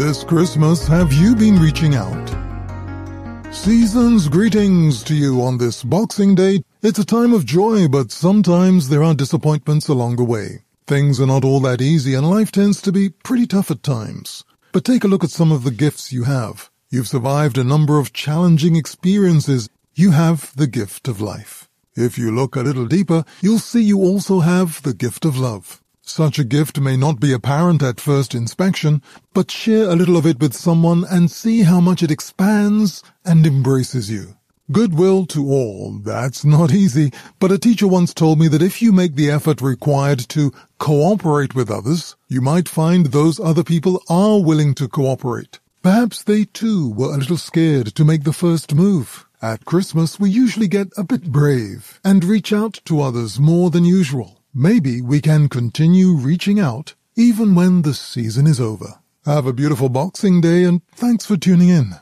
This Christmas, have you been reaching out? Season's greetings to you on this Boxing Day. It's a time of joy, but sometimes there are disappointments along the way. Things are not all that easy and life tends to be pretty tough at times. But take a look at some of the gifts you have. You've survived a number of challenging experiences. You have the gift of life. If you look a little deeper, you'll see you also have the gift of love. Such a gift may not be apparent at first inspection, but share a little of it with someone and see how much it expands and embraces you. Goodwill to all, that's not easy, but a teacher once told me that if you make the effort required to cooperate with others, you might find those other people are willing to cooperate. Perhaps they too were a little scared to make the first move. At Christmas, we usually get a bit brave and reach out to others more than usual. Maybe we can continue reaching out even when the season is over. Have a beautiful Boxing Day and thanks for tuning in.